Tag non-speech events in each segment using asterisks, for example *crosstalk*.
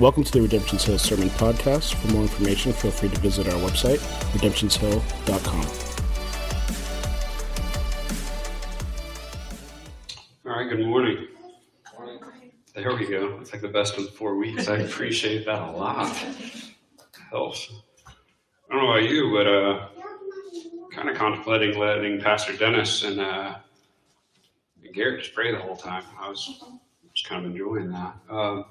Welcome to the Redemption's Hill Sermon Podcast. For more information, feel free to visit our website, redemptionshill.com. All right, good morning. There we go. It's like the best of four weeks. I appreciate that a lot. Helps. I don't know about you, but uh, kind of contemplating letting Pastor Dennis and, uh, Garrett just pray the whole time. I was just kind of enjoying that. Um,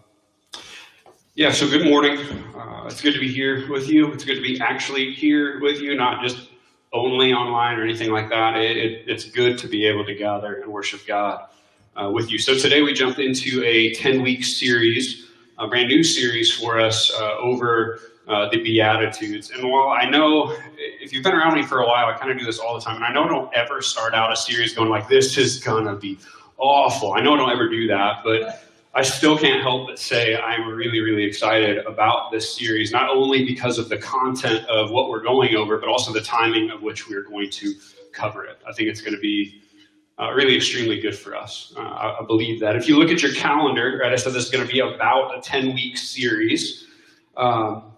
yeah, so good morning. Uh, it's good to be here with you. It's good to be actually here with you, not just only online or anything like that. It, it, it's good to be able to gather and worship God uh, with you. So today we jumped into a 10 week series, a brand new series for us uh, over uh, the Beatitudes. And while I know if you've been around me for a while, I kind of do this all the time. And I know I don't ever start out a series going like, this is going to be awful. I know I don't ever do that, but I still can't help but say I'm really, really excited about this series, not only because of the content of what we're going over, but also the timing of which we're going to cover it. I think it's going to be uh, really extremely good for us. Uh, I, I, believe that. If you look at your calendar, right, I said this is going to be about a 10 week series. Um,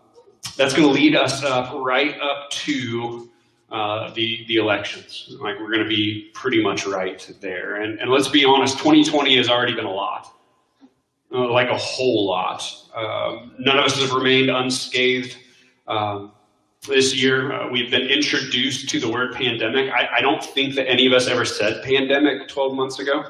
that's going to lead us up right up to uh, the the elections. Like we're going to be pretty much right there. And, and let's be honest, 2020 has already been a lot uh, like a whole lot. Um, none of us have remained unscathed. Um, this year, uh, we've been introduced to the word pandemic. I, I, don't think that any of us ever said pandemic 12 months ago.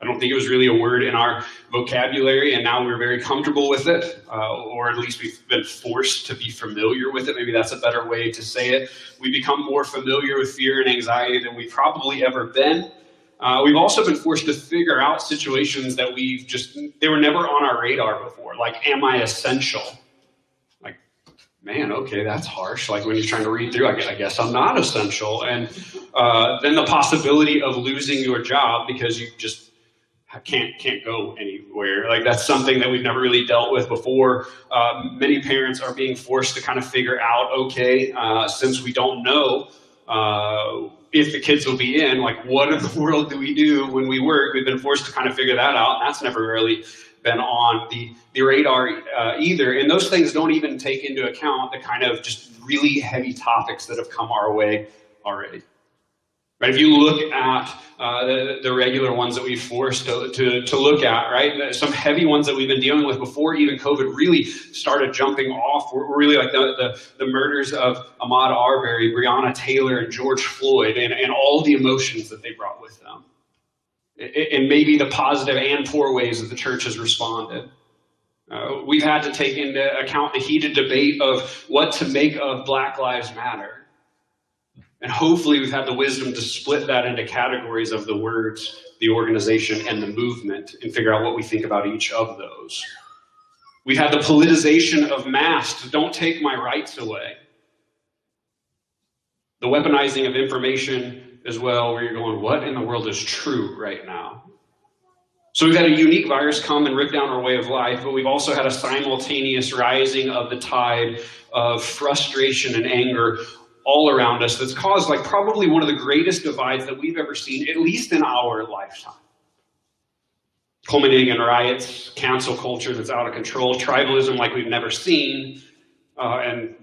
I don't think it was really a word in our vocabulary, and now we're very comfortable with it, uh, or at least we've been forced to be familiar with it. Maybe that's a better way to say it. We become more familiar with fear and anxiety than we've probably ever been. Uh, we've also been forced to figure out situations that we've just, they were never on our radar before. Like, am I essential? Like, man, okay, that's harsh. Like, when you're trying to read through, I guess I'm not essential. And uh, then the possibility of losing your job because you just can't can't go anywhere. Like that's something that we've never really dealt with before. Uh, many parents are being forced to kind of figure out, okay, uh, since we don't know uh, if the kids will be in, like what in the *laughs* world do we do when we work? We've been forced to kind of figure that out. And That's never really been on the, the radar uh, either. And those things don't even take into account the kind of just really heavy topics that have come our way already. Right? If you look at uh, the, the, regular ones that we've forced to, to, to, look at, right? Some heavy ones that we've been dealing with before even COVID really started jumping off. We're, really like the, the, the, murders of Ahmaud Arbery, Breonna Taylor, and George Floyd, and, and all the emotions that they brought with them. And maybe the positive and poor ways that the church has responded. Uh, we've had to take into account the heated debate of what to make of Black Lives Matter and hopefully, we've had the wisdom to split that into categories of the words, the organization, and the movement and figure out what we think about each of those. We've had the politicization of masks. Don't take my rights away. The weaponizing of information as well, where you're going, what in the world is true right now? So we've had a unique virus come and rip down our way of life, but we've also had a simultaneous rising of the tide of frustration and anger all around us that's caused like probably one of the greatest divides that we've ever seen, at least in our lifetime. Culminating in riots, cancel culture that's out of control, tribalism like we've never seen, uh, and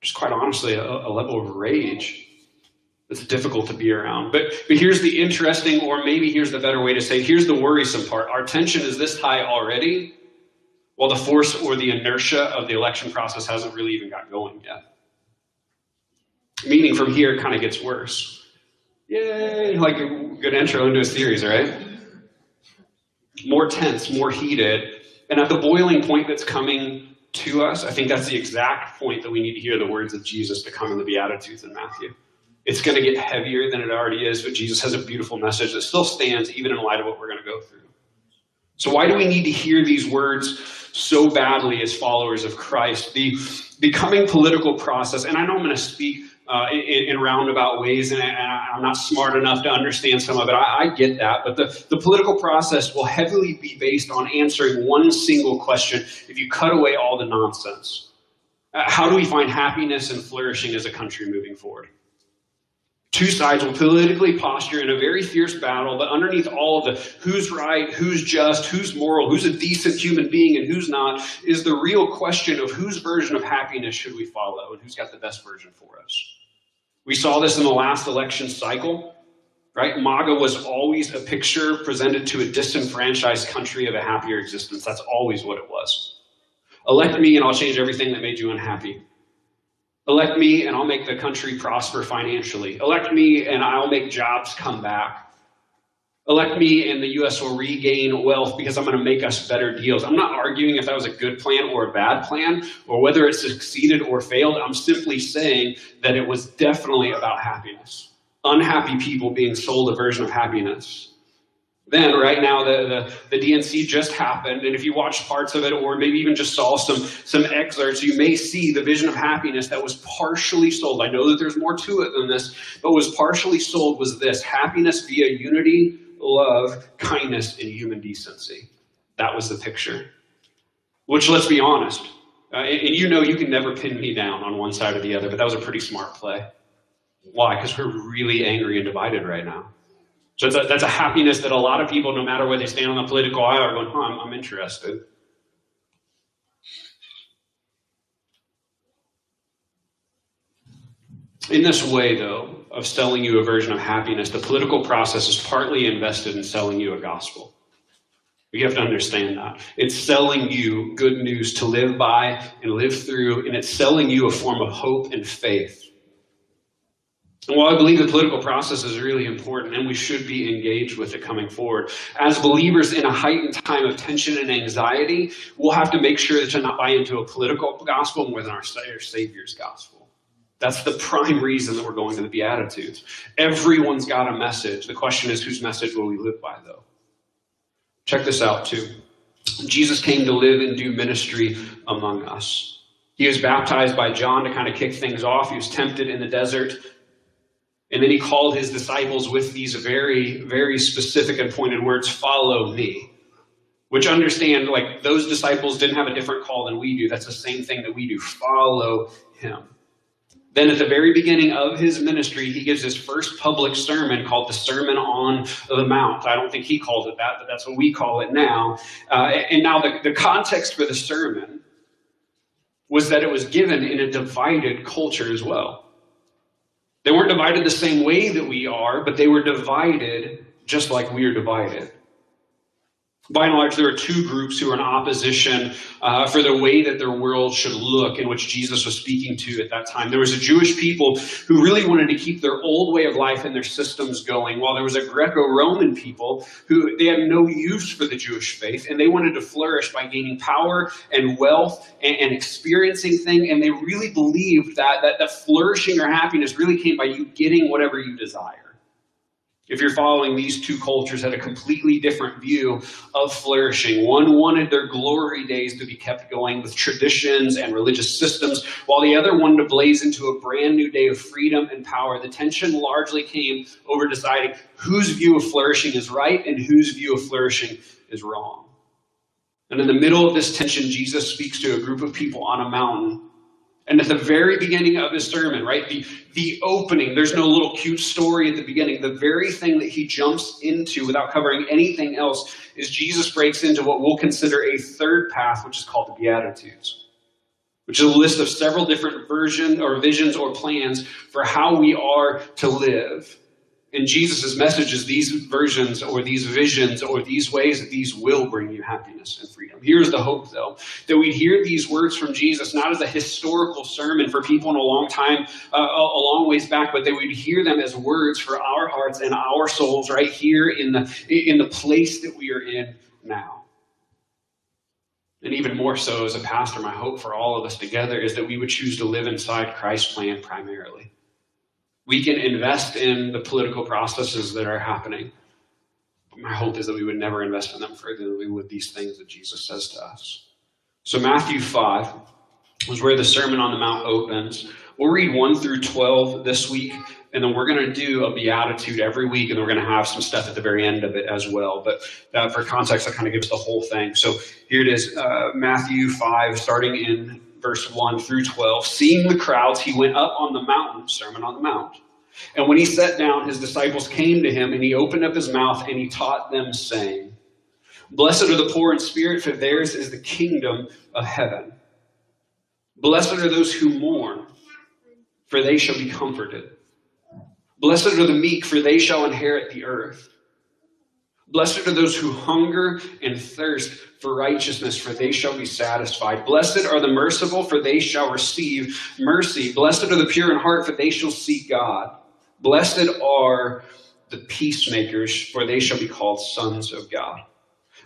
just quite honestly, a, a level of rage that's difficult to be around. But, but here's the interesting, or maybe here's the better way to say, here's the worrisome part. Our tension is this high already, while the force or the inertia of the election process hasn't really even got going yet. Meaning from here kind of gets worse. Yay, like a good intro into a series, right? More tense, more heated. And at the boiling point that's coming to us, I think that's the exact point that we need to hear the words of Jesus to come in the Beatitudes in Matthew. It's going to get heavier than it already is, but Jesus has a beautiful message that still stands even in light of what we're going to go through. So, why do we need to hear these words so badly as followers of Christ? The becoming political process, and I know I'm going to speak uh, in, in, roundabout ways, and, I, am not smart enough to understand some of it. I, I, get that. But the, the political process will heavily be based on answering one single question if you cut away all the nonsense. Uh, how do we find happiness and flourishing as a country moving forward? Two sides will politically posture in a very fierce battle, but underneath all of the who's right, who's just, who's moral, who's a decent human being, and who's not, is the real question of whose version of happiness should we follow and who's got the best version for us. We saw this in the last election cycle, right? MAGA was always a picture presented to a disenfranchised country of a happier existence. That's always what it was. Elect me and I'll change everything that made you unhappy. Elect me and I'll make the country prosper financially. Elect me and I'll make jobs come back. Elect me and the US will regain wealth because I'm going to make us better deals. I'm not arguing if that was a good plan or a bad plan or whether it succeeded or failed. I'm simply saying that it was definitely about happiness. Unhappy people being sold a version of happiness then right now the, the, the, dnc just happened. And if you watched parts of it or maybe even just saw some some excerpts you may see the vision of happiness that was partially sold. I know that there's more to it than this but was partially sold was this happiness via unity love kindness and human decency. That was the picture. Which let's be honest uh, and, and you know you can never pin me down on one side or the other but that was a pretty smart play. Why? Because we're really angry and divided right now so a, that's a happiness that a lot of people, no matter where they stand on the political aisle, are going, huh, I'm, I'm interested. In this way, though, of selling you a version of happiness, the political process is partly invested in selling you a gospel. You have to understand that. It's selling you good news to live by and live through, and it's selling you a form of hope and faith while I believe the political process is really important and we should be engaged with it coming forward, as believers in a heightened time of tension and anxiety, we'll have to make sure that to not buy into a political gospel more than our Savior's gospel. That's the prime reason that we're going to the Beatitudes. Everyone's got a message. The question is, whose message will we live by, though? Check this out, too. Jesus came to live and do ministry among us. He was baptized by John to kind of kick things off. He was tempted in the desert and then he called his disciples with these very, very specific and pointed words follow me. Which understand, like, those disciples didn't have a different call than we do. That's the same thing that we do follow him. Then at the very beginning of his ministry, he gives his first public sermon called the Sermon on the Mount. I don't think he called it that, but that's what we call it now. Uh, and now the, the context for the sermon was that it was given in a divided culture as well. They weren't divided the same way that we are, but they were divided just like we are divided. By and large, there are two groups who are in opposition uh, for the way that their world should look, in which Jesus was speaking to at that time. There was a Jewish people who really wanted to keep their old way of life and their systems going, while there was a Greco-Roman people who they had no use for the Jewish faith, and they wanted to flourish by gaining power and wealth and, and experiencing things. And they really believed that, that that flourishing or happiness really came by you getting whatever you desire if you're following these two cultures had a completely different view of flourishing one wanted their glory days to be kept going with traditions and religious systems while the other wanted to blaze into a brand new day of freedom and power. The tension largely came over deciding whose view of flourishing is right and whose view of flourishing is wrong. And in the middle of this tension jesus speaks to a group of people on a mountain and at the very beginning of his sermon, right, the, the opening, there's no little cute story at the beginning. The very thing that he jumps into without covering anything else is Jesus breaks into what we'll consider a third path, which is called the Beatitudes, which is a list of several different versions or visions or plans for how we are to live in Jesus' messages, these versions or these visions or these ways, that these will bring you happiness and freedom. Here's the hope, though, that we'd hear these words from Jesus not as a historical sermon for people in a long time, uh, a long ways back, but they would hear them as words for our hearts and our souls right here in the, in the place that we are in now. And even more so, as a pastor, my hope for all of us together is that we would choose to live inside Christ's plan primarily we can invest in the political processes that are happening. But my hope is that we would never invest in them further than we would these things that Jesus says to us. So, Matthew 5 is where the Sermon on the Mount opens. We'll read 1 through 12 this week, and then we're going to do a beatitude every week, and we're going to have some stuff at the very end of it as well. But uh, for context, that kind of gives the whole thing. So here it is uh, Matthew 5, starting in verse 1 through 12. Seeing the crowds, he went up on the mountain, Sermon on the Mount. And when he sat down, his disciples came to him, and he opened up his mouth and he taught them, saying, Blessed are the poor in spirit, for theirs is the kingdom of heaven. Blessed are those who mourn, for they shall be comforted. Blessed are the meek, for they shall inherit the earth. Blessed are those who hunger and thirst for righteousness, for they shall be satisfied. Blessed are the merciful, for they shall receive mercy. Blessed are the pure in heart, for they shall see God. Blessed are the peacemakers, for they shall be called sons of God.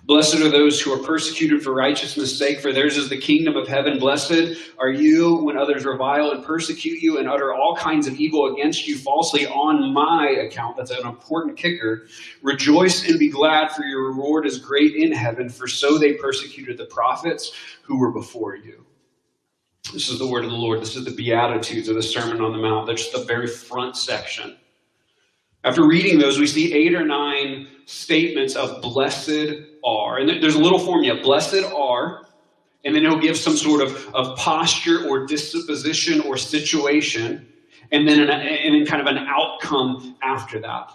Blessed are those who are persecuted for righteousness' sake, for theirs is the kingdom of heaven. Blessed are you when others revile and persecute you and utter all kinds of evil against you falsely on my account. That's an important kicker. Rejoice and be glad, for your reward is great in heaven, for so they persecuted the prophets who were before you. This is the word of the Lord. This is the Beatitudes of the Sermon on the Mount. That's the very front section. After reading those, we see eight or nine statements of blessed are. And there's a little formula blessed are, and then he'll give some sort of, of posture or disposition or situation, and then, an, and then kind of an outcome after that.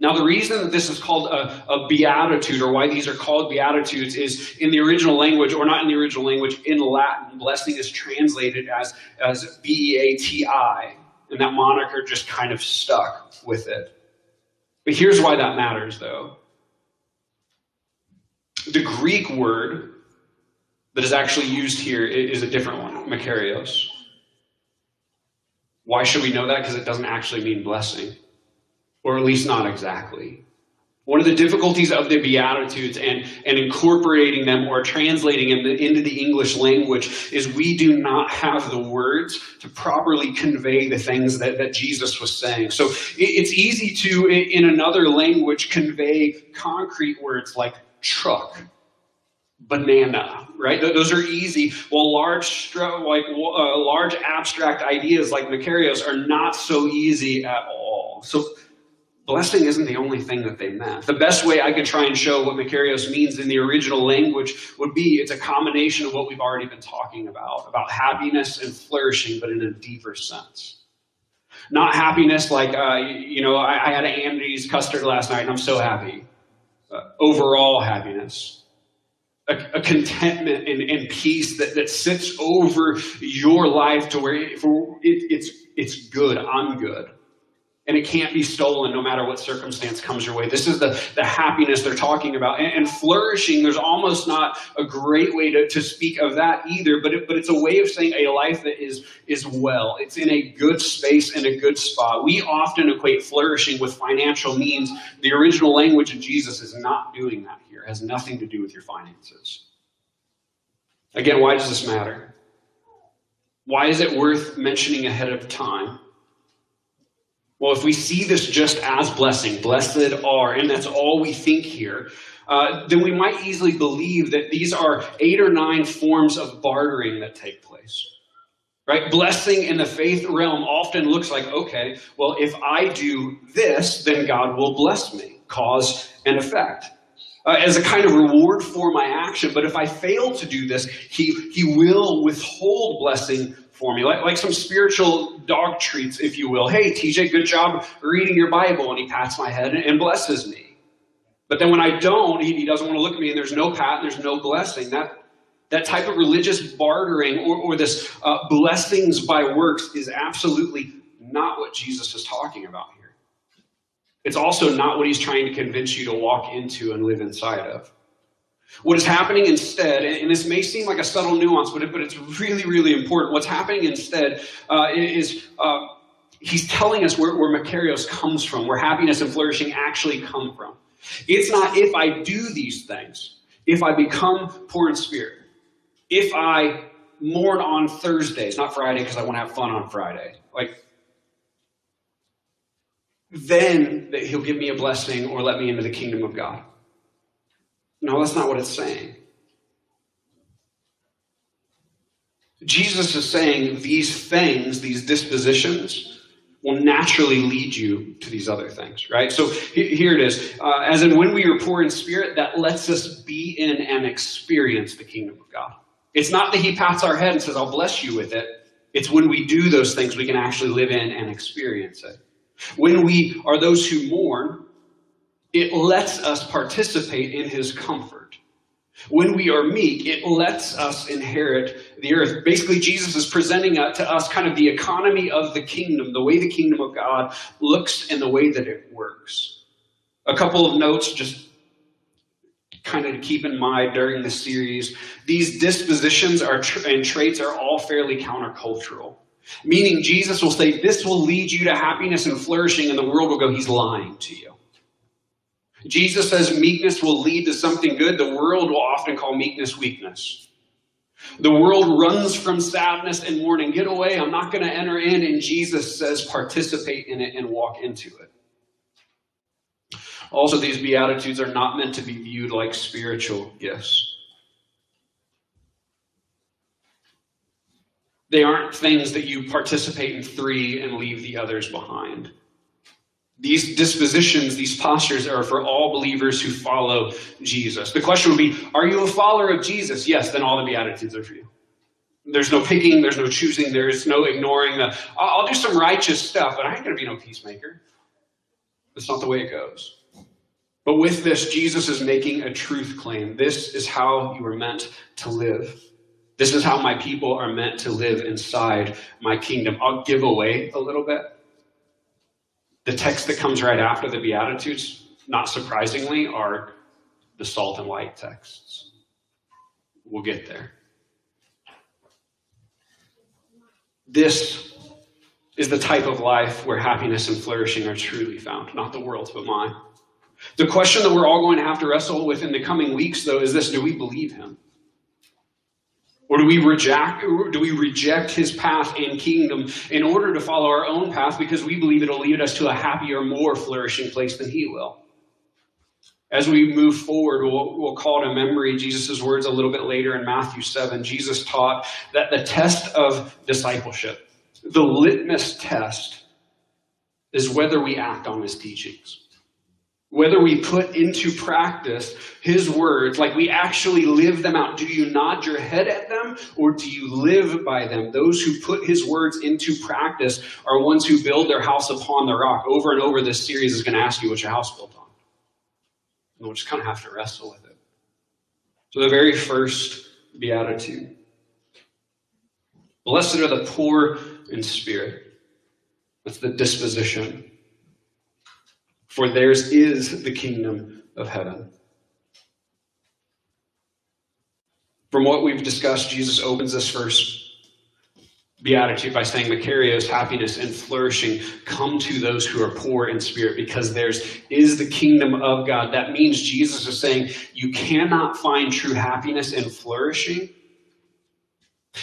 Now, the reason that this is called a, a, beatitude, or why these are called beatitudes, is in the original language, or not in the original language, in Latin, blessing is translated as, as B E A T I, and that moniker just kind of stuck with it. But here's why that matters, though. The Greek word that is actually used here is a different one, makarios. Why should we know that? Because it doesn't actually mean blessing, or at least not exactly. One of the difficulties of the Beatitudes and, and incorporating them or translating them into the English language is we do not have the words to properly convey the things that, that Jesus was saying. So it's easy to, in another language, convey concrete words like truck, banana, right? Those are easy. Well, large, like uh, large abstract ideas like Makarios are not so easy at all. So blessing isn't the only thing that they meant. The best way I could try and show what Makarios means in the original language would be it's a combination of what we've already been talking about, about happiness and flourishing, but in a deeper sense. Not happiness like, uh, you know, I, I, had an Andy's custard last night and I'm so happy. Uh, overall happiness. A, a contentment and, and, peace that, that sits over your life to where it, it, it's, it's good. I'm good and it can't be stolen no matter what circumstance comes your way. This is the, the happiness they're talking about. And, and flourishing, there's almost not a great way to, to speak of that either, but, it, but it's a way of saying a life that is, is well. It's in a good space and a good spot. We often equate flourishing with financial means. The original language of Jesus is not doing that here, it has nothing to do with your finances. Again, why does this matter? Why is it worth mentioning ahead of time? Well, if we see this just as blessing, blessed are, and that's all we think here, uh, then we might easily believe that these are eight or nine forms of bartering that take place. Right? Blessing in the faith realm often looks like, okay, well, if I do this, then God will bless me. Cause and effect. Uh, as a kind of reward for my action. But if I fail to do this, he, he will withhold blessing for me, like, like some spiritual dog treats, if you will. Hey, TJ, good job reading your Bible. And he pats my head and blesses me. But then when I don't, he, he doesn't want to look at me and there's no pat and there's no blessing. That, that type of religious bartering or, or this uh, blessings by works is absolutely not what Jesus is talking about here. It's also not what he's trying to convince you to walk into and live inside of. What is happening instead, and this may seem like a subtle nuance, but, it, but it's really, really important. What's happening instead uh, is uh, he's telling us where, where Makarios comes from, where happiness and flourishing actually come from. It's not if I do these things, if I become poor in spirit, if I mourn on Thursdays, not Friday because I want to have fun on Friday. Like, then that he'll give me a blessing or let me into the kingdom of God. No, that's not what it's saying. Jesus is saying these things, these dispositions, will naturally lead you to these other things, right? So here it is. Uh, as in, when we are poor in spirit, that lets us be in and experience the kingdom of God. It's not that He pats our head and says, I'll bless you with it. It's when we do those things we can actually live in and experience it. When we are those who mourn, it lets us participate in his comfort. When we are meek, it lets us inherit the earth. Basically, Jesus is presenting to us kind of the economy of the kingdom, the way the kingdom of God looks and the way that it works. A couple of notes just kind of to keep in mind during the series. These dispositions are and traits are all fairly countercultural. Meaning, Jesus will say, This will lead you to happiness and flourishing, and the world will go, He's lying to you. Jesus says meekness will lead to something good. The world will often call meekness weakness. The world runs from sadness and mourning. Get away. I'm not going to enter in. And Jesus says participate in it and walk into it. Also, these Beatitudes are not meant to be viewed like spiritual gifts. They aren't things that you participate in three and leave the others behind. These dispositions, these postures are for all believers who follow Jesus. The question would be Are you a follower of Jesus? Yes, then all the Beatitudes are for you. There's no picking, there's no choosing, there's no ignoring the, I'll do some righteous stuff, but I ain't going to be no peacemaker. That's not the way it goes. But with this, Jesus is making a truth claim. This is how you were meant to live. This is how my people are meant to live inside my kingdom. I'll give away a little bit. The text that comes right after the Beatitudes, not surprisingly, are the salt and light texts. We'll get there. This is the type of life where happiness and flourishing are truly found, not the world's, but mine. The question that we're all going to have to wrestle with in the coming weeks, though, is this do we believe him? Or do we reject do we reject his path and kingdom in order to follow our own path because we believe it'll lead us to a happier, more flourishing place than he will? As we move forward, we'll, we'll call to memory Jesus' words a little bit later in Matthew 7. Jesus taught that the test of discipleship, the litmus test, is whether we act on his teachings whether we put into practice his words, like we actually live them out. Do you nod your head at them or do you live by them? Those who put his words into practice are ones who build their house upon the rock. Over and over, this series is going to ask you what your house built on. And we'll just kind of have to wrestle with it. So, the very first beatitude Blessed are the poor in spirit. That's the disposition for theirs is the kingdom of heaven. From what we've discussed, Jesus opens this first beatitude by saying, Makarios, happiness and flourishing come to those who are poor in spirit because theirs is the kingdom of God. That means Jesus is saying you cannot find true happiness and flourishing,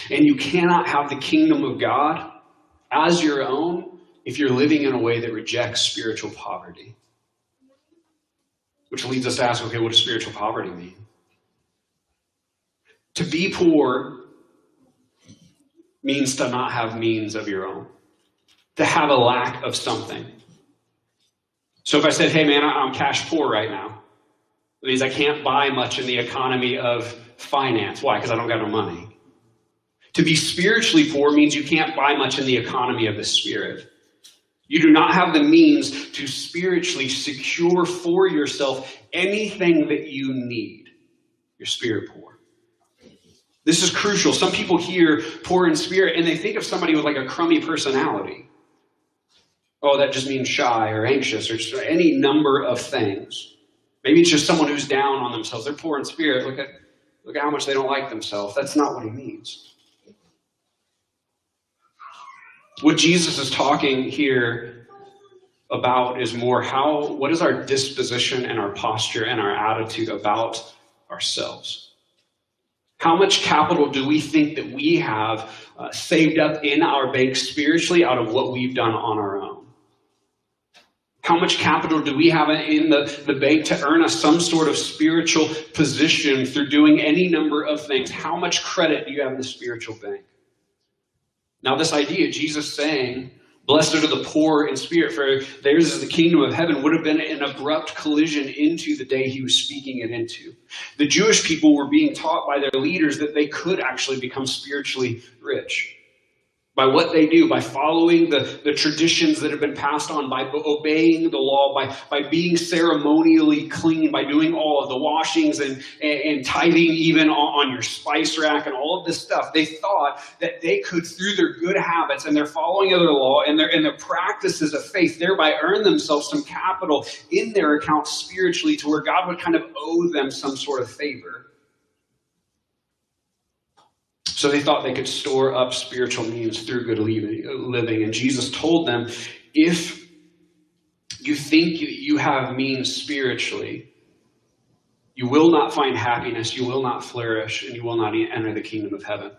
and you cannot have the kingdom of God as your own if you're living in a way that rejects spiritual poverty. Which leads us to ask okay, what does spiritual poverty mean? To be poor means to not have means of your own, to have a lack of something. So if I said, hey man, I'm cash poor right now, it means I can't buy much in the economy of finance. Why? Because I don't got no money. To be spiritually poor means you can't buy much in the economy of the spirit. You do not have the means to spiritually secure for yourself anything that you need. You're spirit poor. This is crucial. Some people hear poor in spirit and they think of somebody with like a crummy personality. Oh, that just means shy or anxious or just any number of things. Maybe it's just someone who's down on themselves. They're poor in spirit. Look at, look at how much they don't like themselves. That's not what he means. What Jesus is talking here about is more how, what is our disposition and our posture and our attitude about ourselves? How much capital do we think that we have uh, saved up in our bank spiritually out of what we've done on our own? How much capital do we have in the, the bank to earn us some sort of spiritual position through doing any number of things? How much credit do you have in the spiritual bank? Now, this idea, Jesus saying, Blessed are the poor in spirit, for theirs is the kingdom of heaven, would have been an abrupt collision into the day he was speaking it into. The Jewish people were being taught by their leaders that they could actually become spiritually rich. By what they do, by following the, the traditions that have been passed on, by obeying the law, by, by being ceremonially clean, by doing all of the washings and, and, and tithing even on, on, your spice rack and all of this stuff. They thought that they could, through their good habits and their following of the law and their, and their practices of faith, thereby earn themselves some capital in their account spiritually to where God would kind of owe them some sort of favor. So they thought they could store up spiritual means through good living. And Jesus told them if you think you have means spiritually, you will not find happiness, you will not flourish, and you will not enter the kingdom of heaven.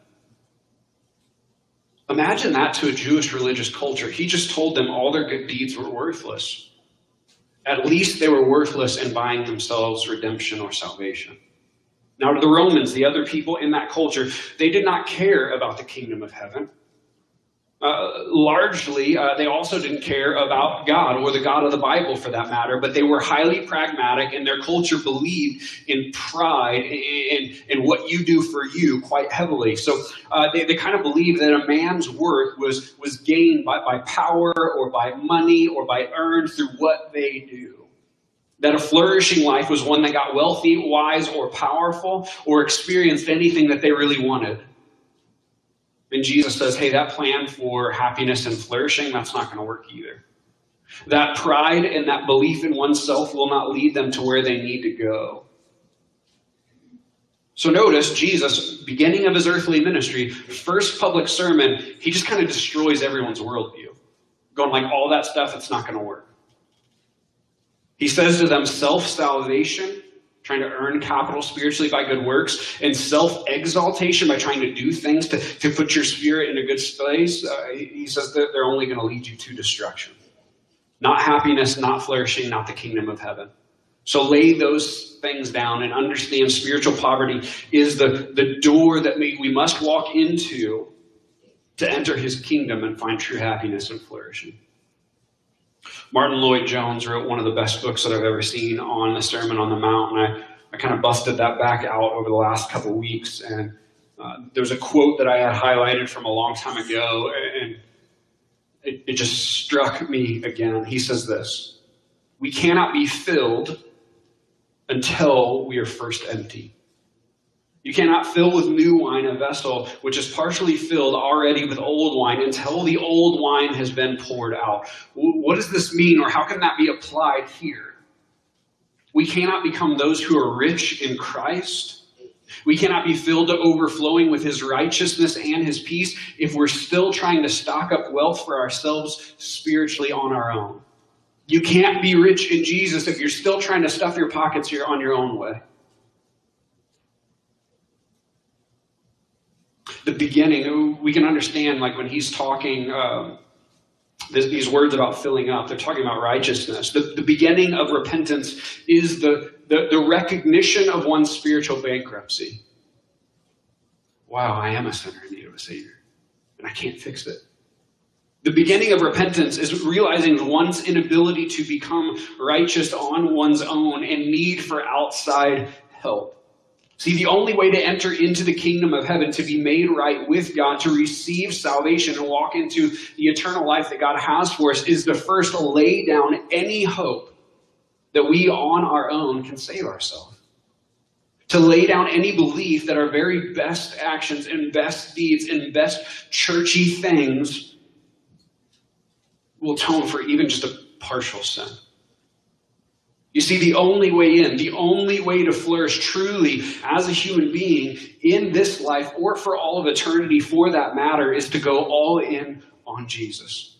Imagine that to a Jewish religious culture. He just told them all their good deeds were worthless. At least they were worthless in buying themselves redemption or salvation. Now, to the Romans, the other people in that culture, they did not care about the kingdom of heaven. Uh, largely, uh, they also didn't care about God or the God of the Bible for that matter, but they were highly pragmatic and their culture believed in pride and, and what you do for you quite heavily. So uh, they, they kind of believed that a man's worth was, was gained by, by power or by money or by earned through what they do that a flourishing life was one that got wealthy, wise, or powerful, or experienced anything that they really wanted. And Jesus says, hey, that plan for happiness and flourishing, that's not going to work either. That pride and that belief in oneself will not lead them to where they need to go. So notice Jesus, beginning of his earthly ministry, first public sermon, he just kind of destroys everyone's worldview. Going like, all that stuff, it's not going to work. He says to them, self salvation, trying to earn capital spiritually by good works, and self exaltation by trying to do things to, to put your spirit in a good place. Uh, he says that they're only going to lead you to destruction. Not happiness, not flourishing, not the kingdom of heaven. So lay those things down and understand spiritual poverty is the, the door that we, we must walk into to enter his kingdom and find true happiness and flourishing. Martyn Lloyd-Jones wrote one of the best books that I've ever seen on the Sermon on the Mount, and I, I kind of busted that back out over the last couple weeks. And uh, there's a quote that I had highlighted from a long time ago, and it, it just struck me again. He says this We cannot be filled until we are first empty. You cannot fill with new wine a vessel which is partially filled already with old wine until the old wine has been poured out. What does this mean, or how can that be applied here? We cannot become those who are rich in Christ. We cannot be filled to overflowing with his righteousness and his peace if we're still trying to stock up wealth for ourselves spiritually on our own. You can't be rich in Jesus if you're still trying to stuff your pockets here on your own way. The beginning, we can understand, like when he's talking um, this, these words about filling up, they're talking about righteousness. The, the beginning of repentance is the, the, the recognition of one's spiritual bankruptcy. Wow, I am a sinner in need of a Savior, and I can't fix it. The beginning of repentance is realizing one's inability to become righteous on one's own and need for outside help. See, the only way to enter into the kingdom of heaven, to be made right with God, to receive salvation and walk into the eternal life that God has for us, is to first lay down any hope that we on our own can save ourselves. To lay down any belief that our very best actions and best deeds and best churchy things will atone for even just a partial sin. You see, the only way in, the only way to flourish truly as a human being in this life or for all of eternity for that matter is to go all in on Jesus.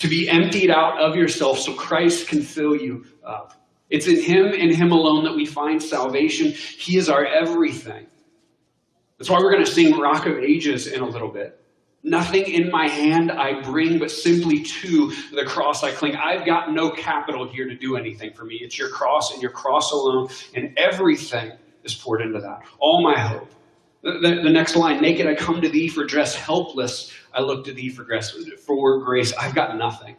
To be emptied out of yourself so Christ can fill you up. It's in Him and Him alone that we find salvation. He is our everything. That's why we're going to sing Rock of Ages in a little bit. Nothing in my hand I bring, but simply to the cross I cling. I've got no capital here to do anything for me. It's your cross and your cross alone, and everything is poured into that. All my hope. The, the, the next line, naked I come to thee for dress, helpless I look to thee for grace. For grace, I've got nothing.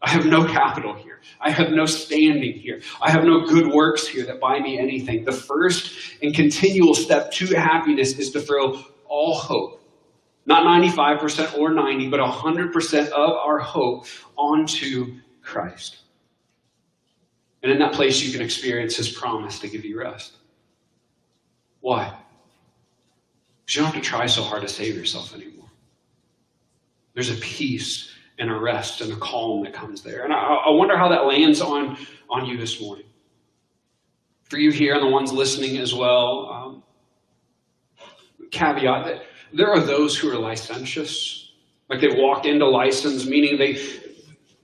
I have no capital here. I have no standing here. I have no good works here that buy me anything. The first and continual step to happiness is to throw all hope Not 95% or 90, but 100% of our hope onto Christ. And in that place, you can experience his promise to give you rest. Why? Because you don't have to try so hard to save yourself anymore. There's a peace and a rest and a calm that comes there. And I, I wonder how that lands on, on you this morning. For you here and the ones listening as well, um, caveat that there are those who are licentious. Like they walk into license, meaning they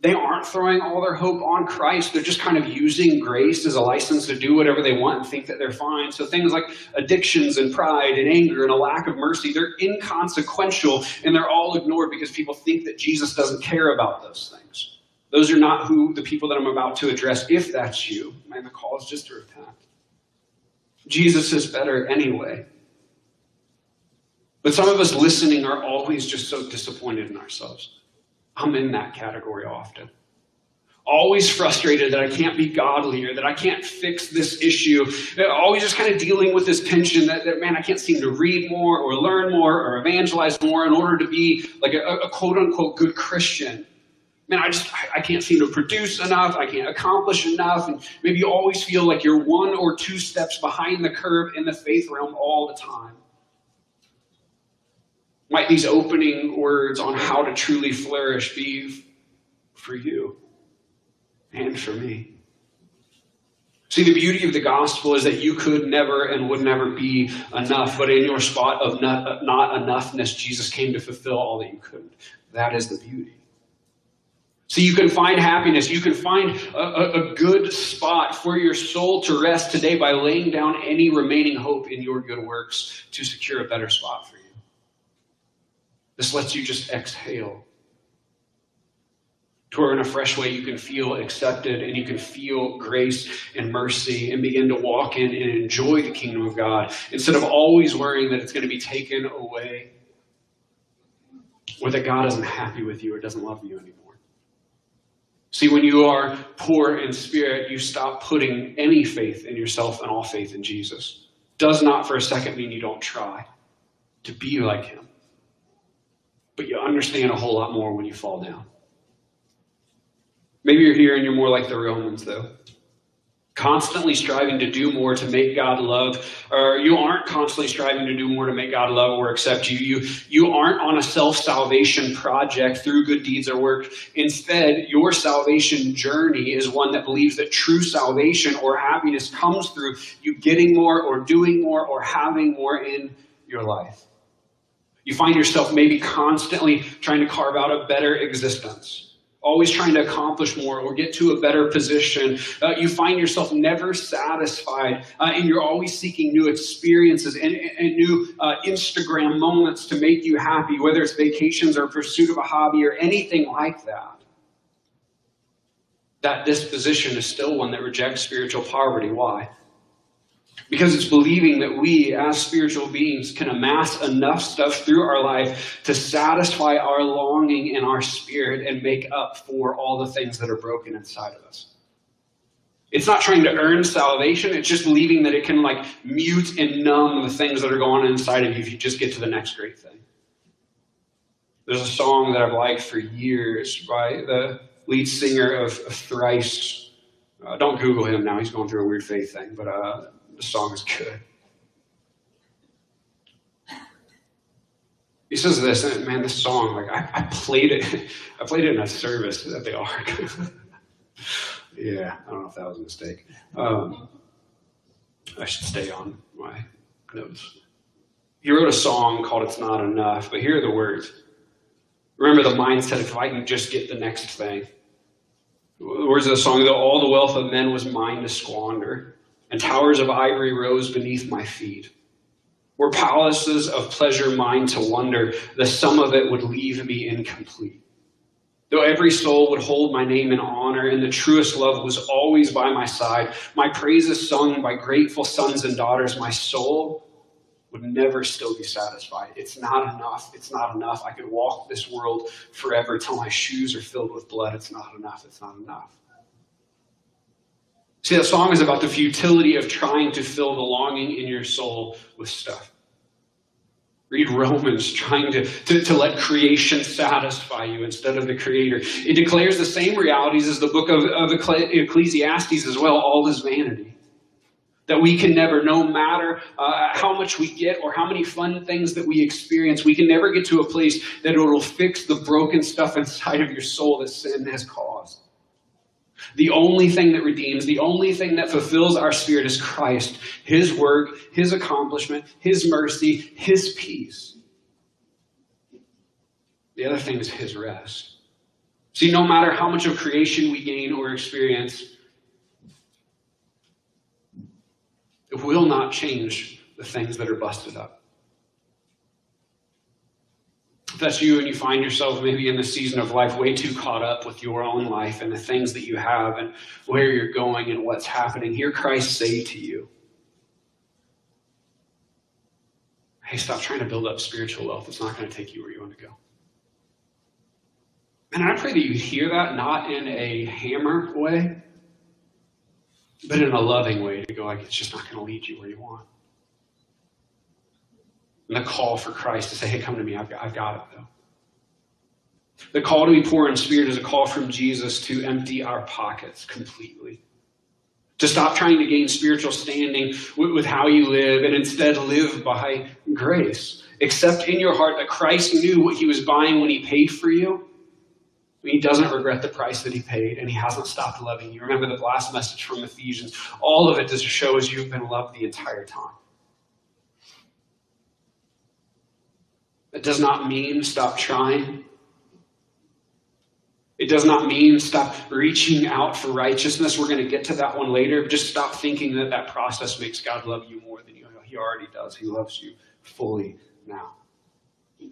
they aren't throwing all their hope on Christ. They're just kind of using grace as a license to do whatever they want and think that they're fine. So things like addictions and pride and anger and a lack of mercy, they're inconsequential and they're all ignored because people think that Jesus doesn't care about those things. Those are not who the people that I'm about to address. If that's you, man, the call is just to repent. Jesus is better anyway. But some of us listening are always just so disappointed in ourselves. I'm in that category often. Always frustrated that I can't be godly or that I can't fix this issue. Always just kind of dealing with this tension that, that man, I can't seem to read more or learn more or evangelize more in order to be like a, a quote unquote good Christian. Man, I just I, I can't seem to produce enough. I can't accomplish enough. And maybe you always feel like you're one or two steps behind the curve in the faith realm all the time might these opening words on how to truly flourish be for you and for me? See, the beauty of the gospel is that you could never and would never be enough, but in your spot of not, not enoughness, Jesus came to fulfill all that you couldn't. That is the beauty. So you can find happiness. You can find a, a, a, good spot for your soul to rest today by laying down any remaining hope in your good works to secure a better spot for you. This lets you just exhale. To where in a fresh way you can feel accepted and you can feel grace and mercy and begin to walk in and enjoy the kingdom of God instead of always worrying that it's going to be taken away or that God isn't happy with you or doesn't love you anymore. See, when you are poor in spirit, you stop putting any faith in yourself and all faith in Jesus. Does not for a second mean you don't try to be like him but you understand a whole lot more when you fall down. Maybe you're here and you're more like the Romans, though. Constantly striving to do more to make God love, or you aren't constantly striving to do more to make God love or accept you. You, you aren't on a self salvation project through good deeds or work. Instead, your salvation journey is one that believes that true salvation or happiness comes through you getting more or doing more or having more in your life. You find yourself maybe constantly trying to carve out a better existence, always trying to accomplish more or get to a better position. Uh, you find yourself never satisfied, uh, and you're always seeking new experiences and, and new uh, Instagram moments to make you happy, whether it's vacations or pursuit of a hobby or anything like that. That disposition is still one that rejects spiritual poverty. Why? Because it's believing that we, as spiritual beings, can amass enough stuff through our life to satisfy our longing in our spirit and make up for all the things that are broken inside of us. It's not trying to earn salvation, it's just believing that it can like mute and numb the things that are going on inside of you if you just get to the next great thing. There's a song that I've liked for years by the lead singer of, Thrice. Uh, don't Google him now, he's going through a weird faith thing, but uh, the song is good. He says this, and man, this song, like I, I played it, *laughs* I played it in a service at the Ark. *laughs* yeah, I don't know if that was a mistake. Um, I should stay on my notes. He wrote a song called "It's Not Enough," but here are the words. Remember the mindset if I can just get the next thing. The words of the song, though all the wealth of men was mine to squander, and towers of ivory rose beneath my feet. Were palaces of pleasure mine to wonder, the sum of it would leave me incomplete. Though every soul would hold my name in honor, and the truest love was always by my side, my praises sung by grateful sons and daughters, my soul would never still be satisfied. It's not enough. It's not enough. I could walk this world forever till my shoes are filled with blood. It's not enough. It's not enough. See, that song is about the futility of trying to fill the longing in your soul with stuff. Read Romans, trying to, to, to, let creation satisfy you instead of the Creator. It declares the same realities as the book of, of Ecclesiastes as well, all is vanity. That we can never, no matter uh, how much we get or how many fun things that we experience, we can never get to a place that it will fix the broken stuff *laughs* inside of your soul that sin has caused. The only thing that redeems, the only thing that fulfills our spirit is Christ, His work, His accomplishment, His mercy, His peace. The other thing is His rest. See, no matter how much of creation we gain or experience, it will not change the things that are busted up. If that's you and you find yourself maybe in the season of life way too caught up with your own life and the things that you have and where you're going and what's happening, hear Christ say to you, Hey, stop trying to build up spiritual wealth. It's not going to take you where you want to go. And I pray that you hear that not in a hammer way, but in a loving way to go, like, it's just not going to lead you where you want. And the call for Christ to say, hey, come to me. I've got, I've got it, though. The call to be poor in spirit is a call from Jesus to empty our pockets completely. To stop trying to gain spiritual standing with, with how you live and instead live by grace. Accept in your heart that Christ knew what he was buying when he paid for you. He doesn't regret the price that he paid, and he hasn't stopped loving you. Remember the last message from Ephesians. All of it just shows you've been loved the entire time. That does not mean stop trying. It does not mean stop reaching out for righteousness. We're going to get to that one later. Just stop thinking that that process makes God love you more than you. He already does. He loves you fully now. On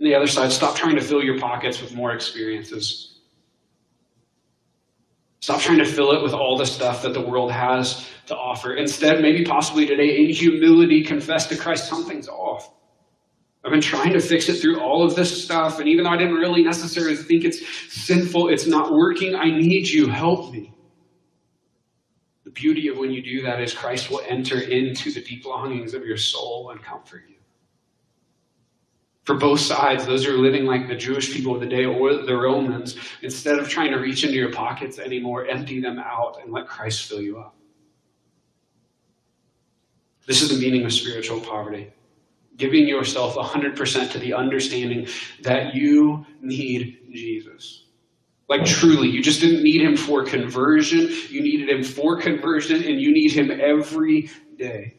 the other side, stop trying to fill your pockets with more experiences. Stop trying to fill it with all the stuff that the world has to offer. Instead, maybe possibly today, in humility, confess to Christ something's off. I've been trying to fix it through all of this stuff, and even though I didn't really necessarily think it's sinful, it's not working, I need you. Help me. The beauty of when you do that is Christ will enter into the deep longings of your soul and comfort you. For both sides, those who are living like the Jewish people of the day or the Romans, instead of trying to reach into your pockets anymore, empty them out and let Christ fill you up. This is the meaning of spiritual poverty giving yourself 100% to the understanding that you need Jesus. Like truly, you just didn't need him for conversion. You needed him for conversion, and you need him every day.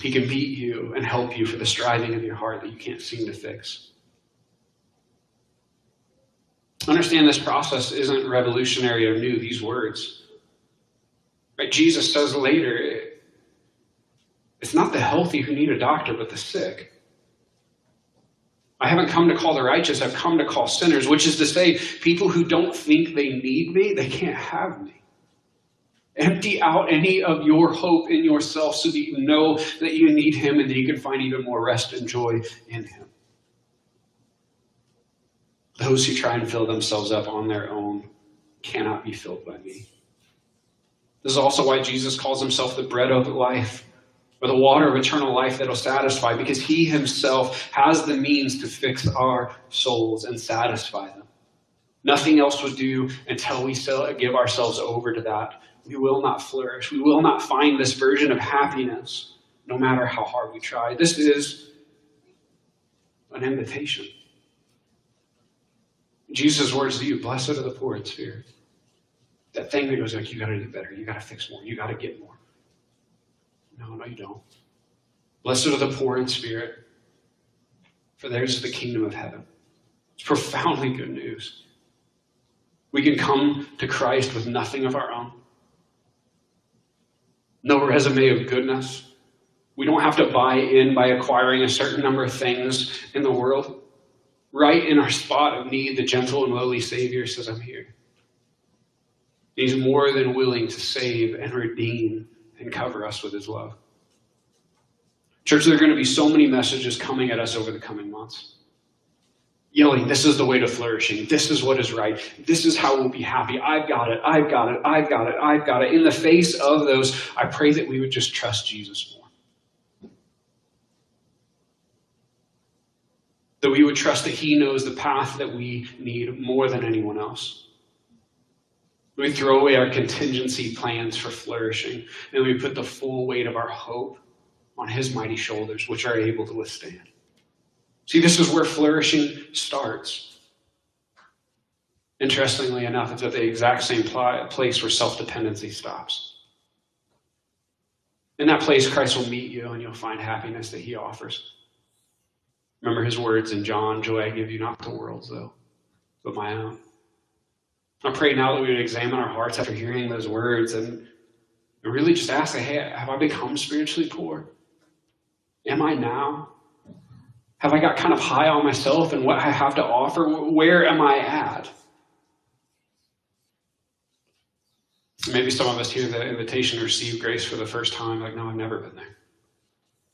He can beat you and help you for the striving of your heart that you can't seem to fix. Understand this process isn't revolutionary or new, these words. Right? Jesus says later, it's not the healthy who need a doctor, but the sick. I haven't come to call the righteous, I've come to call sinners, which is to say, people who don't think they need me, they can't have me. Empty out any of your hope in yourself so that you know that you need Him and that you can find even more rest and joy in Him. Those who try and fill themselves up on their own cannot be filled by me. This is also why Jesus calls himself the bread of life or the water of eternal life that'll satisfy because he himself has the means to fix our souls and satisfy them. Nothing else will do until we give ourselves over to that. We will not flourish. We will not find this version of happiness no matter how hard we try. This is an invitation. Jesus' words to you Blessed are the poor in spirit. That thing that goes like, you got to do better. You got to fix more. You got to get more. No, no, you don't. Blessed are the poor in spirit, for theirs is the kingdom of heaven. It's profoundly good news. We can come to Christ with nothing of our own, no resume of goodness. We don't have to buy in by acquiring a certain number of things in the world. Right in our spot of need, the gentle and lowly Savior says, I'm here. He's more than willing to save and redeem and cover us with his love. Church, there are going to be so many messages coming at us over the coming months. Yelling, this is the way to flourishing. This is what is right. This is how we'll be happy. I've got it. I've got it. I've got it. I've got it. In the face of those, I pray that we would just trust Jesus more. That we would trust that He knows the path that we need more than anyone else. We throw away our contingency plans for flourishing, and we put the full weight of our hope on His mighty shoulders, which are able to withstand. See, this is where flourishing starts. Interestingly enough, it's at the exact same place where self dependency stops. In that place, Christ will meet you and you'll find happiness that He offers. Remember His words in John Joy I give you not the world's, though, but my own. I pray now that we would examine our hearts after hearing those words and really just ask, hey, have I become spiritually poor? Am I now? Have I got kind of high on myself and what I have to offer? Where am I at? Maybe some of us hear the invitation to receive grace for the first time, like, no, I've never been there.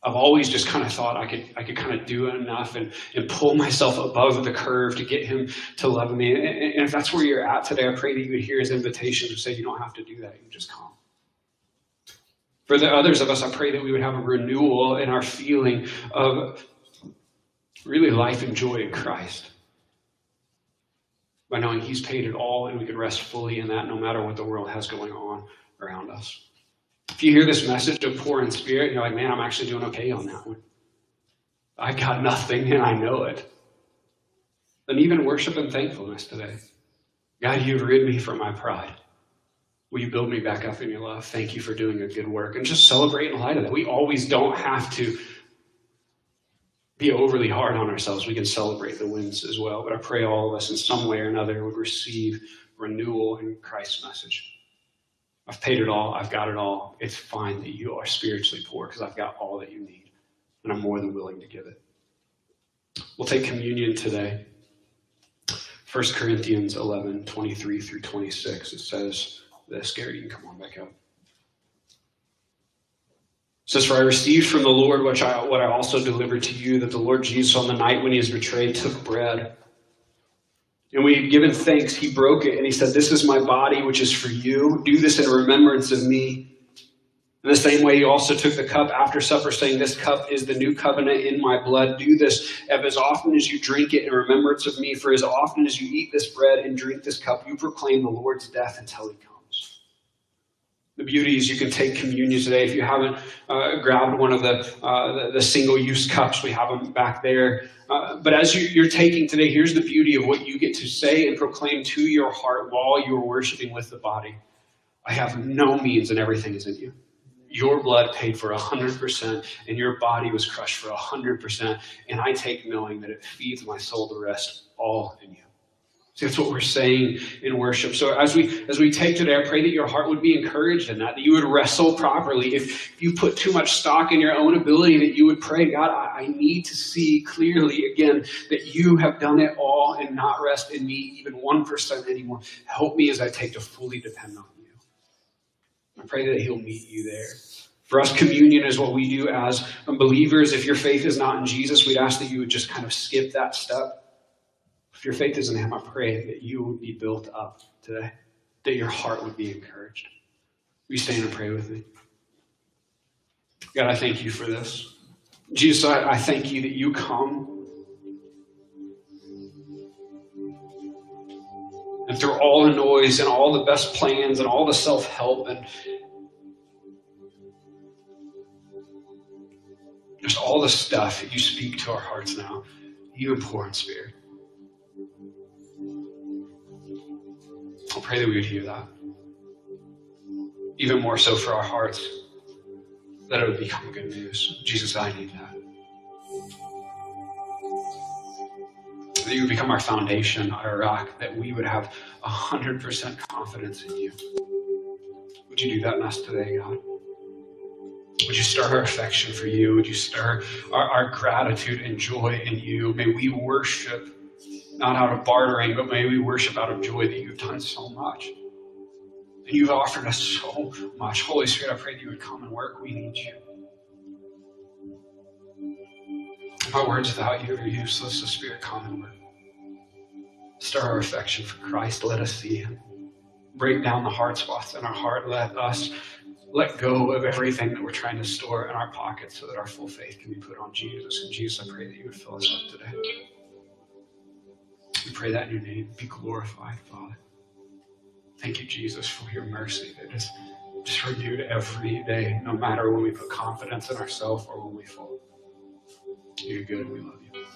I've always just kind of thought I could I could kind of do enough and, and pull myself above the curve to get him to love me. And, and if that's where you're at today, I pray that you would hear his invitation to say you don't have to do that. You just come. For the others of us, I pray that we would have a renewal in our feeling of really life and joy in Christ. By knowing He's paid it all and we can rest fully in that no matter what the world has going on around us. If you hear this message of poor in spirit, you're like, man, I'm actually doing okay on that one. I got nothing and I know it. Then even worship and thankfulness today. God, you've rid me from my pride. Will you build me back up in your love? Thank you for doing a good work. And just celebrate in light of that. We always don't have to be overly hard on ourselves. We can celebrate the wins as well. But I pray all of us in some way or another would receive renewal in Christ's message. I've paid it all. I've got it all. It's fine that you are spiritually poor because I've got all that you need. And I'm more than willing to give it. We'll take communion today. 1 Corinthians 11, 23 through 26. It says this. Gary, you can come on back up. It says, For I received from the Lord which I, what I also delivered to you, that the Lord Jesus, on the night when he was betrayed, took bread. And when he had given thanks, he broke it and he said, This is my body, which is for you. Do this in remembrance of me. In the same way, he also took the cup after supper, saying, This cup is the new covenant in my blood. Do this as often as you drink it in remembrance of me. For as often as you eat this bread and drink this cup, you proclaim the Lord's death until he comes the beauty is you can take communion today. If you haven't uh, grabbed one of the, uh, the, the, single use cups, we have them back there. Uh, but as you, you're taking today, here's the beauty of what you get to say and proclaim to your heart while you're worshiping with the body. I have no means and everything is in you. Your blood paid for 100%, and your body was crushed for 100%. And I take knowing that it feeds my soul to rest all in you. See, that's what we're saying in worship. So as we as we take today, I pray that your heart would be encouraged in that, that you would wrestle properly. If you put too much stock in your own ability, that you would pray, God, I, I need to see clearly again that you have done it all and not rest in me even one percent anymore. Help me as I take to fully depend on you. I pray that He'll meet you there. For us, communion is what we do as believers. If your faith is not in Jesus, we'd ask that you would just kind of skip that step if your faith in Him, I pray that you would be built up today, that your heart would be encouraged. You stand and pray with me? God, I thank you for this. Jesus, I, I thank you that you come. And through all the noise and all the best plans and all the self help and just all the stuff, that you speak to our hearts now. You pour in spirit. Pray that we would hear that. Even more so for our hearts, that it would become good news. Jesus, I need that. That you would become our foundation, our rock, that we would have 100% confidence in you. Would you do that in us today, God? Would you stir our affection for you? Would you stir our, our gratitude and joy in you? May we worship not out of bartering, but may we worship out of joy that you've done so much. And you've offered us so much. Holy Spirit, I pray that you would come and work. We need you. My words without you are useless. The Spirit, come and work. Stir our affection for Christ. Let us see Him. Break down the hard spots in our heart. Let us let go of everything that we're trying to store in our pockets so that our full faith can be put on Jesus. And Jesus, I pray that you would fill us up today. We pray that in your name. Be glorified, Father. Thank you, Jesus, for your mercy that is just renewed every day, no matter when we put confidence in ourselves or when we fall. You're good. We love you.